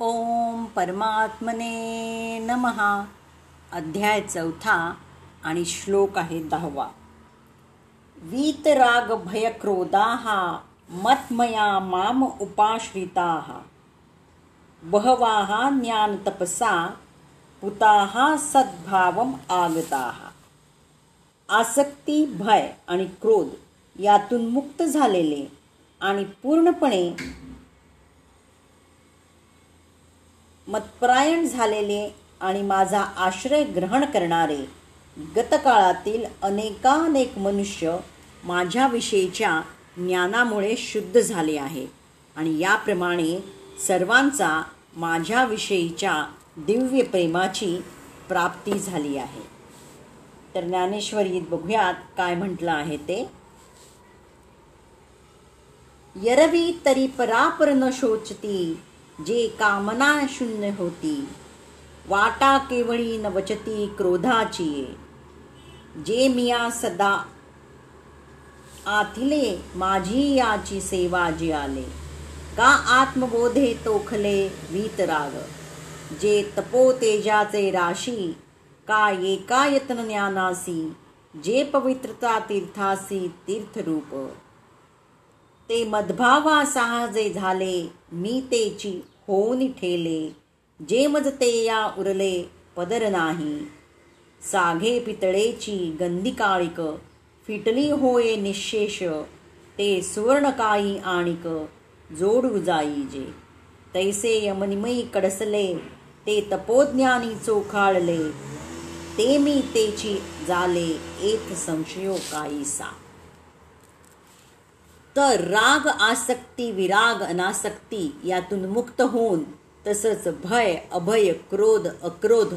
ओम परमात्मने नमहा अध्याय चौथा आणि श्लोक आहे दहावा. वीतराग भयक्रोधाहा मत्मया माम उपाश्रिताः. बहवाः ज्ञानतपसा पुताः सद्भावम आगताः. आसक्ती भय आणि क्रोध यातून मुक्त झालेले आणि पूर्णपणे मतपरायण झालेले आणि माझा आश्रय ग्रहण करणारे गतकाळातील अनेकानेक मनुष्य माझ्याविषयीच्या ज्ञानामुळे शुद्ध झाले आहे. आणि याप्रमाणे सर्वांचा माझ्याविषयीच्या दिव्य प्रेमाची प्राप्ती झाली आहे. तर ज्ञानेश्वरीत बघूयात काय म्हटलं आहे ते. यरवी तरी परापर न शोचती जे कामना शून्य होती वाटा केवळी नवचती क्रोधाची जे मिया सदा आथिले माझी याची सेवा जी आले. का आत्मबोधे तोखले वीतराग जे तपो तेजाचे राशी का एका यत्न ज्ञानासी? जे पवित्रता तीर्थासी तीर्थरूप? ते मदभावा साहजे झाले मी तेची होऊन ठेले. जे मजते या उरले पदर नाही. साघे पितळेची गंदी काळिक फिटली होय निशेष ते सुवर्णकाई आणिक जोडू जाई जे. तैसे यमनिमयी कडसले ते तपोज्ञानी चोखाळले. ते मी तेची जाले एक संशयो काईसा. तर राग आसक्ती विराग अनासक्ती यातून मुक्त होऊन तसंच भय अभय क्रोध अक्रोध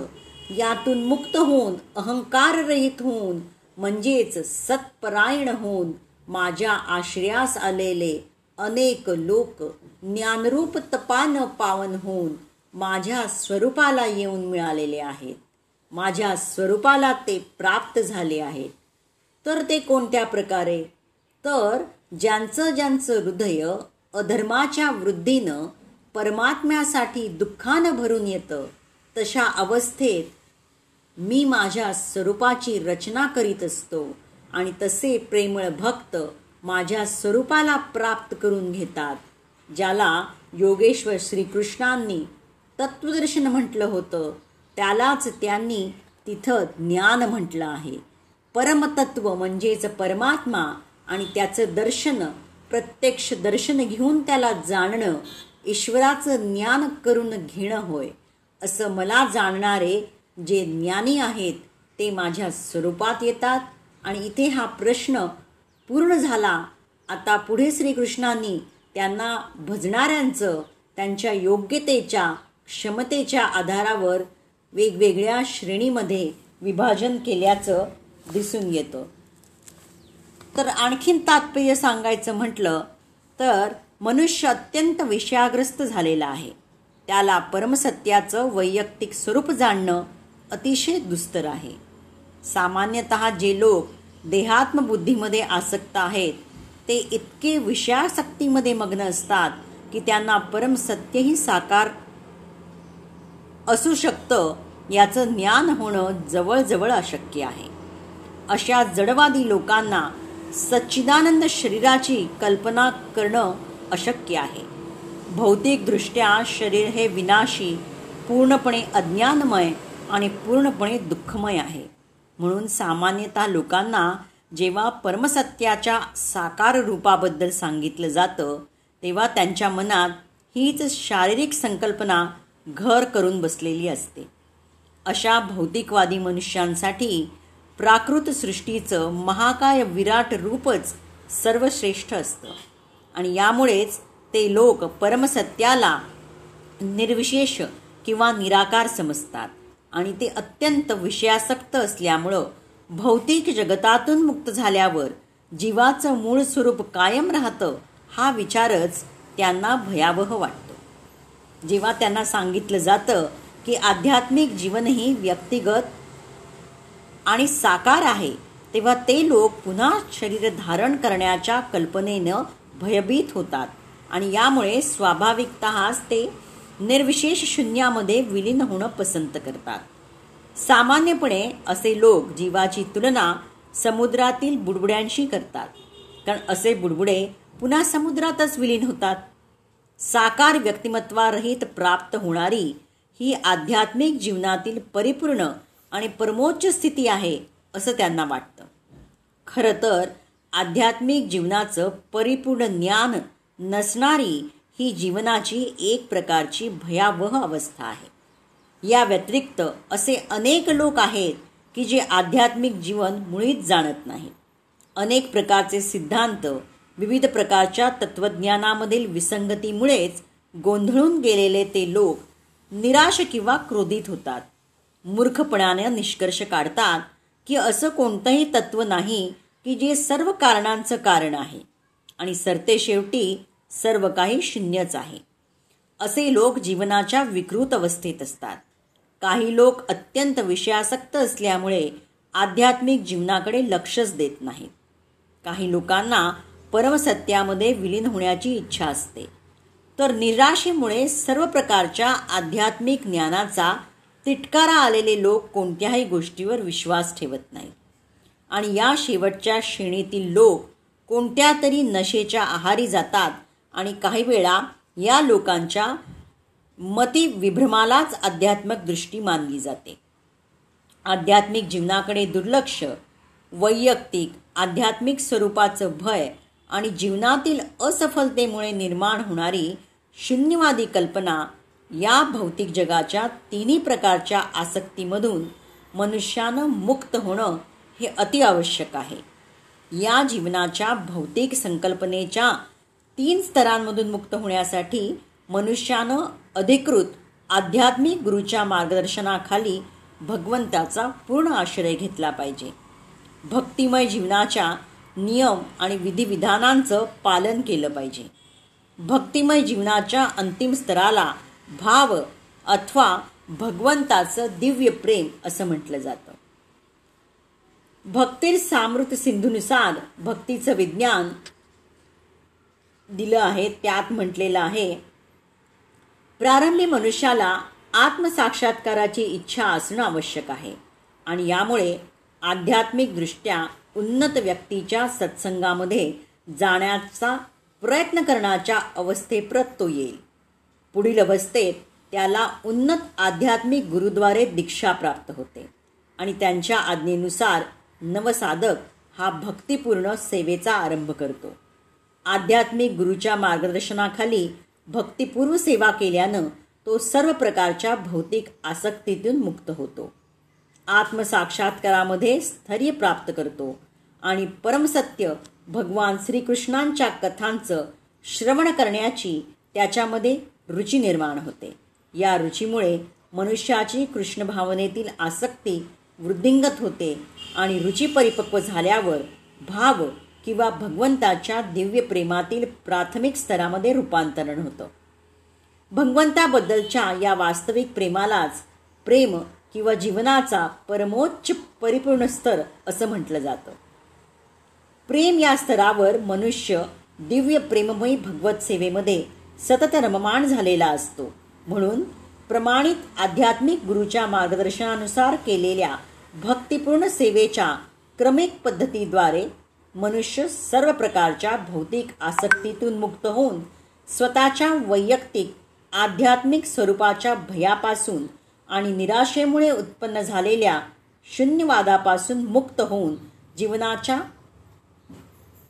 यातून मुक्त होऊन अहंकार रहित होऊन म्हणजेच सत्परायण होऊन माझ्या आश्रयास आलेले अनेक लोक ज्ञानरूप तपान पावन होऊन माझ्या स्वरूपाला येऊन मिळालेले आहेत. माझ्या स्वरूपाला ते प्राप्त झाले आहेत. तर ते कोणत्या प्रकारे? तर ज्यांचं ज्यांचं हृदय अधर्माच्या वृद्धीनं परमात्म्यासाठी दुःखानं भरून येतं तशा अवस्थेत मी माझ्या स्वरूपाची रचना करीत असतो आणि तसे प्रेमळ भक्त माझ्या स्वरूपाला प्राप्त करून घेतात ज्याला योगेश्वर श्रीकृष्णांनी तत्वदर्शन म्हटलं होतं. त्यालाच त्यांनी तिथं ज्ञान म्हटलं आहे. परमतत्व म्हणजेच परमात्मा आणि त्याचं दर्शन प्रत्यक्ष दर्शन घेऊन त्याला जाणणं ईश्वराचं ज्ञान करून घेणं होय. असं मला जाणणारे जे ज्ञानी आहेत ते माझ्या स्वरूपात येतात. आणि इथे हा प्रश्न पूर्ण झाला. आता पुढे श्रीकृष्णांनी त्यांना भजणाऱ्यांचं त्यांच्या योग्यतेच्या क्षमतेच्या आधारावर वेगवेगळ्या श्रेणीमध्ये विभाजन केल्याचं दिसून येतं. तर आणखीन तात्पर्य सांगायचं म्हटलं तर मनुष्य अत्यंत विषयाग्रस्त झालेला आहे. त्याला परमसत्याचं वैयक्तिक स्वरूप जाणणं अतिशय दुस्तर आहे. सामान्यतः जे लोक देहात्मबुद्धीमध्ये आसक्त आहेत ते इतके विषयासक्तीमध्ये मग्न असतात की त्यांना परमसत्यही साकार असू शकतं याचं ज्ञान होणं जवळजवळ अशक्य आहे. अशा जडवादी लोकांना सच्चिदानंद शरीराची कल्पना करणं अशक्य आहे. भौतिकदृष्ट्या शरीर हे विनाशी पूर्णपणे अज्ञानमय आणि पूर्णपणे दुःखमय आहे. म्हणून सामान्यतः लोकांना जेव्हा परमसत्याच्या साकार रूपाबद्दल सांगितलं जातं तेव्हा त्यांच्या मनात हीच शारीरिक संकल्पना घर करून बसलेली असते. अशा भौतिकवादी मनुष्यांसाठी प्राकृत सृष्टीचं महाकाय विराट रूपच सर्वश्रेष्ठ असतं. आणि यामुळेच ते लोक परमसत्याला निर्विशेष किंवा निराकार समजतात. आणि ते अत्यंत विषयासक्त असल्यामुळं भौतिक जगतातून मुक्त झाल्यावर जीवाचं मूळ स्वरूप कायम राहतं हा विचारच त्यांना भयावह वाटतो. जेव्हा त्यांना सांगितलं जातं की आध्यात्मिक जीवनही व्यक्तिगत आणि साकार आहे तेव्हा ते लोक पुन्हा शरीर धारण करण्याच्या कल्पनेनं भयभीत होतात. आणि यामुळे स्वाभाविकतःच ते निर्विशेष शून्यामध्ये विलीन होणं पसंत करतात. सामान्यपणे असे लोक जीवाची तुलना समुद्रातील बुडबुड्यांशी करतात. कारण असे बुडबुडे पुन्हा समुद्रातच विलीन होतात. साकार व्यक्तिमत्वारहित प्राप्त होणारी ही आध्यात्मिक जीवनातील परिपूर्ण आणि परमोच्च स्थिती आहे असं त्यांना वाटतं. खरं तर आध्यात्मिक जीवनाचं परिपूर्ण ज्ञान नसणारी ही जीवनाची एक प्रकारची भयावह अवस्था आहे. या व्यतिरिक्त असे अनेक लोक आहेत की जे आध्यात्मिक जीवन मुळीच जाणत नाही अनेक प्रकारचे सिद्धांत विविध प्रकारच्या तत्त्वज्ञानामधील विसंगतीमुळेच गोंधळून गेलेले ते लोक निराश किंवा क्रोधित होतात. मूर्खपणाने निष्कर्ष काढतात की असं कोणतंही तत्व नाही की जे सर्व कारणांचं कारण आहे. आणि सरते शेवटी सर्व काही शून्यच आहे. असे लोक जीवनाच्या विकृत अवस्थेत असतात. काही लोक अत्यंत विषयासक्त असल्यामुळे आध्यात्मिक जीवनाकडे लक्षच देत नाहीत. काही लोकांना परमसत्यामध्ये विलीन होण्याची इच्छा असते. तर निराशेमुळे सर्व प्रकारच्या आध्यात्मिक ज्ञानाचा तिटकारा आलेले लोक कोणत्याही गोष्टीवर विश्वास ठेवत नाहीत आणि या शेवटच्या श्रेणीतील लोक कोणत्या तरी नशेच्या आहारी जातात आणि काही वेळा या लोकांच्या मती विभ्रमालाच आध्यात्मिक दृष्टी मानली जाते. आध्यात्मिक जीवनाकडे दुर्लक्ष वैयक्तिक आध्यात्मिक स्वरूपाचं भय आणि जीवनातील असफलतेमुळे निर्माण होणारी शून्यवादी कल्पना या भौतिक जगाच्या तिन्ही प्रकारच्या आसक्तीमधून मनुष्यानं मुक्त होणं हे अतिआवश्यक आहे. या जीवनाच्या भौतिक संकल्पनेच्या तीन स्तरांमधून मुक्त होण्यासाठी मनुष्यानं अधिकृत आध्यात्मिक गुरुच्या मार्गदर्शनाखाली भगवंताचा पूर्ण आश्रय घेतला पाहिजे. भक्तिमय जीवनाच्या नियम आणि विधिविधानांचं पालन केलं पाहिजे. भक्तिमय जीवनाच्या अंतिम स्तराला भाव अथवा भगवंताचं दिव्य प्रेम असं म्हटलं जातं. भक्तीर सामृत सिंधूनुसार भक्तीचं विज्ञान दिलं आहे त्यात म्हटलेलं आहे प्रारंभी मनुष्याला आत्मसाक्षात्काराची इच्छा असणं आवश्यक आहे आणि यामुळे आध्यात्मिकदृष्ट्या उन्नत व्यक्तीच्या सत्संगामध्ये जाण्याचा प्रयत्न करण्याच्या अवस्थेप्रत तो येईल. पुढील अवस्थेत त्याला उन्नत आध्यात्मिक गुरुद्वारे दीक्षा प्राप्त होते. आणि त्यांच्या आज्ञेनुसार नवसाधक हा भक्तिपूर्ण सेवेचा आरंभ करतो. आध्यात्मिक गुरुच्या मार्गदर्शनाखाली भक्तिपूर्व सेवा केल्यानं तो सर्व प्रकारच्या भौतिक आसक्तीतून मुक्त होतो. आत्मसाक्षात्कारामध्ये स्थैर्य प्राप्त करतो आणि परमसत्य भगवान श्रीकृष्णांच्या कथांचं श्रवण करण्याची त्याच्यामध्ये रुची निर्माण होते. या रुचीमुळे मनुष्याची कृष्णभावनेतील आसक्ती वृद्धिंगत होते आणि रुची परिपक्व झाल्यावर भाव किंवा भगवंताच्या दिव्य प्रेमातील प्राथमिक स्तरामध्ये रूपांतरण होतं. भगवंताबद्दलच्या या वास्तविक प्रेमालाच प्रेम किंवा जीवनाचा परमोच्च परिपूर्ण स्तर असं म्हटलं जातं. प्रेम या स्तरावर मनुष्य दिव्य प्रेममयी भगवत सेवेमध्ये सतत रममाण झालेला असतो. म्हणून प्रमाणित आध्यात्मिक गुरुच्या मार्गदर्शनानुसार केलेल्या भक्तिपूर्ण सेवेच्या क्रमिक पद्धतीद्वारे मनुष्य सर्व प्रकारच्या भौतिक आसक्तीतून मुक्त होऊन स्वतःच्या वैयक्तिक आध्यात्मिक स्वरूपाच्या भयापासून आणि निराशेमुळे उत्पन्न झालेल्या शून्यवादापासून मुक्त होऊन जीवनाच्या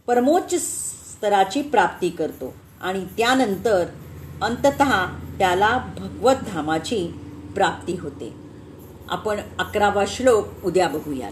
परमोच्च स्तराची प्राप्ती करतो. आणि त्यानंतर अंतत त्याला भगवत धामाची प्राप्ती होते. आपण अकरावा श्लोक उद्या बघूयात.